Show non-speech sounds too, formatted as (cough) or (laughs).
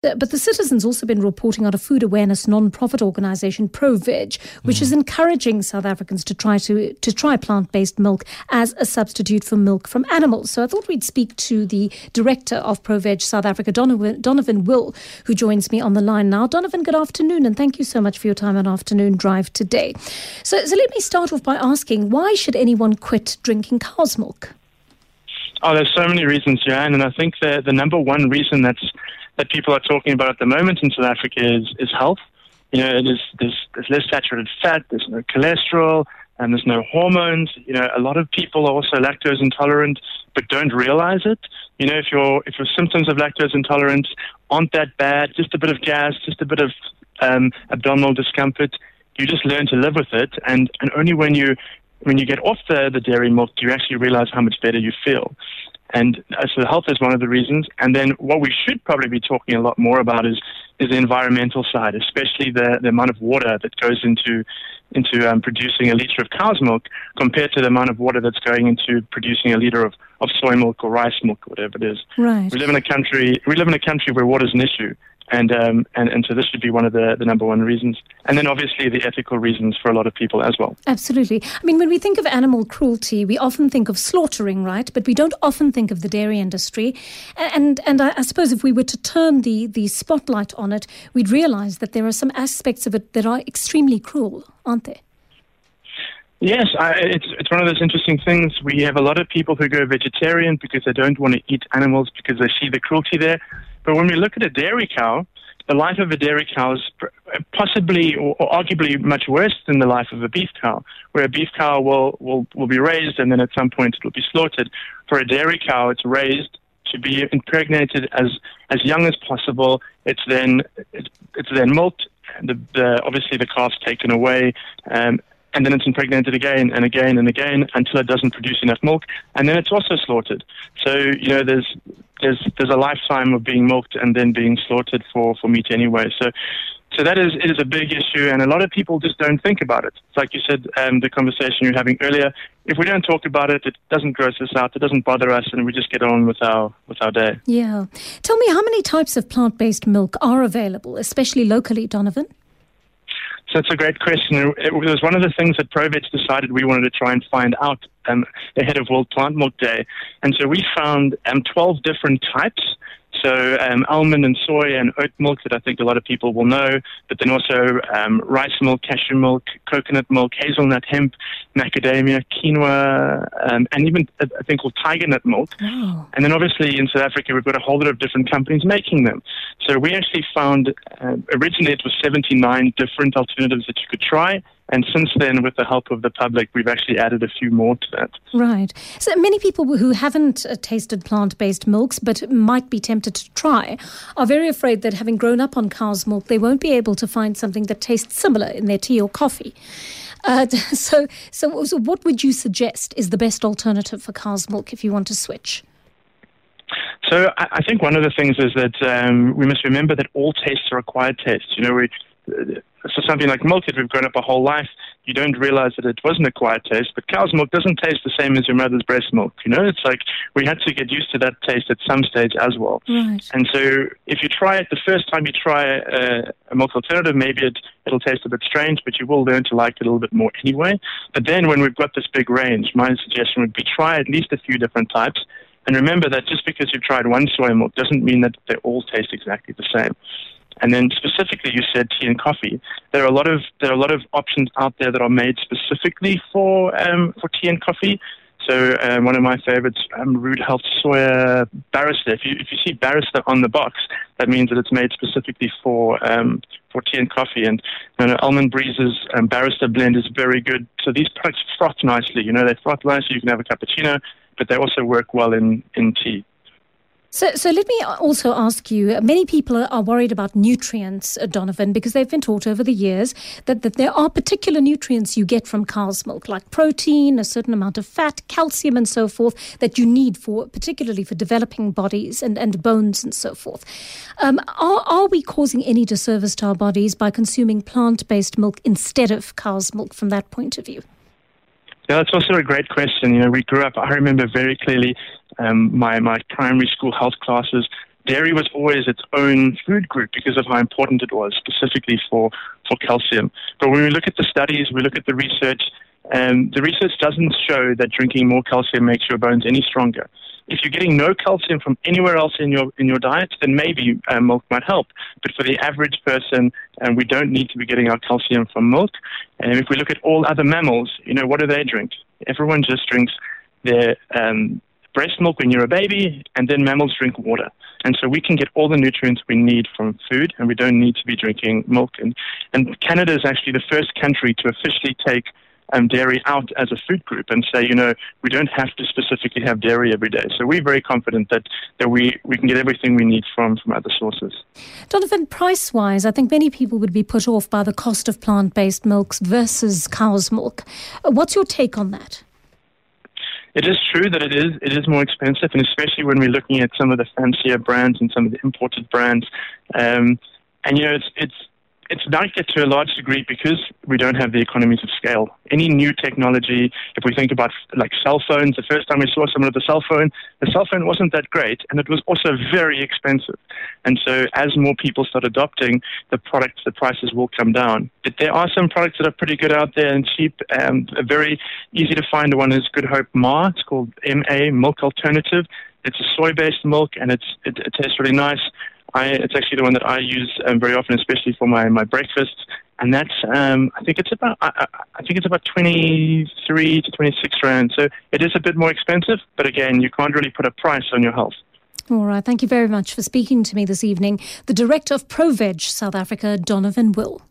But the Citizen's also been reporting on a food awareness non-profit organisation, ProVeg, which mm. is encouraging South Africans to try to to try plant-based milk as a substitute for milk from animals. So I thought we'd speak to the director of ProVeg South Africa, Donovan, Donovan Will, who joins me on the line now. Donovan, good afternoon, and thank you so much for your time on Afternoon Drive today. So, so let me start off by asking, why should anyone quit drinking cow's milk? Oh, there's so many reasons, Jan, and I think the the number one reason that's that people are talking about at the moment in South Africa is, is health. You know, there's, there's, there's less saturated fat, there's no cholesterol, and there's no hormones. You know, a lot of people are also lactose intolerant, but don't realize it. You know, if your if your symptoms of lactose intolerance aren't that bad, just a bit of gas, just a bit of um, abdominal discomfort, you just learn to live with it. And and only when you when you get off the, the dairy milk do you actually realize how much better you feel. And uh, so health is one of the reasons. And then what we should probably be talking a lot more about is, is the environmental side, especially the, the amount of water that goes into into um, producing a liter of cow's milk compared to the amount of water that's going into producing a liter of, of soy milk or rice milk or whatever it is. Right. We live in a country we live in a country where water is an issue and um, and and so this should be one of the, the number one reasons, and then obviously the ethical reasons for a lot of people as well. Absolutely. I mean, when we think of animal cruelty, we often think of slaughtering, right? But we don't often think of the dairy industry, and and I, I suppose if we were to turn the the spotlight on it, we'd realise that there are some aspects of it that are extremely cruel, aren't there? Yes, I, it's it's one of those interesting things. We have a lot of people who go vegetarian because they don't want to eat animals because they see the cruelty there. But when we look at a dairy cow, the life of a dairy cow is possibly or, or, arguably much worse than the life of a beef cow, where a beef cow will, will, will be raised and then at some point it will be slaughtered. For a dairy cow, it's raised to be impregnated as, as young as possible. It's then, it's, it's then milked. The, the, obviously, the calf's taken away, um, and then it's impregnated again and again and again until it doesn't produce enough milk, and then it's also slaughtered. So you know, there's there's there's a lifetime of being milked and then being slaughtered for for meat anyway. So so that is it is a big issue, and a lot of people just don't think about it. It's like you said, um, the conversation you were having earlier. If we don't talk about it, it doesn't gross us out. It doesn't bother us, and we just get on with our with our day. Yeah. Tell me, how many types of plant based milk are available, especially locally, Donovan? So it's a great question. It was one of the things that ProVeg decided we wanted to try and find out um, ahead of World Plant Milk Day. And so we found um, 12 different types so um, almond and soy and oat milk that I think a lot of people will know, but then also um, rice milk, cashew milk, coconut milk, hazelnut, hemp, macadamia, quinoa, um, and even a, thing called tiger nut milk. Oh. And then obviously in South Africa we've got a whole lot of different companies making them. So we actually found uh, originally it was 79 different alternatives that you could try. And since then, with the help of the public, we've actually added a few more to that. Right. So many people who haven't uh, tasted plant based milks but might be tempted to try are very afraid that having grown up on cow's milk, they won't be able to find something that tastes similar in their tea or coffee. Uh, (laughs) so, so, so, what would you suggest is the best alternative for cow's milk if you want to switch? So, I think one of the things is that um, we must remember that all tastes are acquired tastes. You know, we so something like milk that we've grown up a whole life, you don't realize that it wasn't a acquired taste. But cow's milk doesn't taste the same as your mother's breast milk. You know, it's like we had to get used to that taste at some stage as well. Right. And so if you try it the first time you try a, a milk alternative, maybe it, it'll taste a bit strange, but you will learn to like it a little bit more anyway. But then when we've got this big range, my suggestion would be try at least a few different types. And remember that just because you've tried one soy milk doesn't mean that they all taste exactly the same. And then specifically, you said tea and coffee. There are a lot of there are a lot of options out there that are made specifically for um, for tea and coffee. So um, one of my favorites, um, Health Soya Barista. If you if you see Barista on the box, that means that it's made specifically for um, for tea and coffee. And you know, Almond Breeze's um, Barista blend is very good. So these products froth nicely. You know, they froth nicely. You can have a cappuccino, but they also work well in in tea. So, so let me also ask you many people are worried about nutrients, uh, Donovan, because they've been taught over the years that, that there are particular nutrients you get from cow's milk, like protein, a certain amount of fat, calcium, and so forth, that you need for, particularly for developing bodies and, and bones and so forth. Um, are, are we causing any disservice to our bodies by consuming plant based milk instead of cow's milk from that point of view? Yeah, that's also a great question. You know, we grew up, I remember very clearly um, my, my primary school health classes dairy was always its own food group because of how important it was, specifically for, for calcium. But when we look at the studies, we look at the research, um, the research doesn't show that drinking more calcium makes your bones any stronger. If you're getting no calcium from anywhere else in your in your diet, then maybe uh, milk might help. But for the average person, um, we don't need to be getting our calcium from milk. And if we look at all other mammals, you know, what do they drink? Everyone just drinks their um, breast milk when you're a baby, and then mammals drink water. And so we can get all the nutrients we need from food, and we don't need to be drinking milk. And, and Canada is actually the first country to officially take um, dairy out as a food group and say, you know, we don't have to specifically have dairy every day. So we're very confident that, that we, we can get everything we need from, from other sources. Donovan, price wise, I think many people would be put off by the cost of plant based milks versus cow's milk. What's your take on that? It is true that it is it is more expensive, and especially when we're looking at some of the fancier brands and some of the imported brands. Um, and you know, it's it's it's it to a large degree because we don't have the economies of scale. Any new technology, if we think about like cell phones, the first time we saw someone with a cell phone, the cell phone wasn't that great and it was also very expensive. And so as more people start adopting the products, the prices will come down. But there are some products that are pretty good out there and cheap and very easy to find. One is Good Hope Ma. It's called MA, Milk Alternative. It's a soy-based milk and it's, it, it tastes really nice. I, it's actually the one that I use um, very often, especially for my, my breakfasts. And that's, um, I think it's about, I, I think it's about 23 to 26 rand. So it is a bit more expensive, but again, you can't really put a price on your health. All right. Thank you very much for speaking to me this evening. The director of ProVeg South Africa, Donovan Will.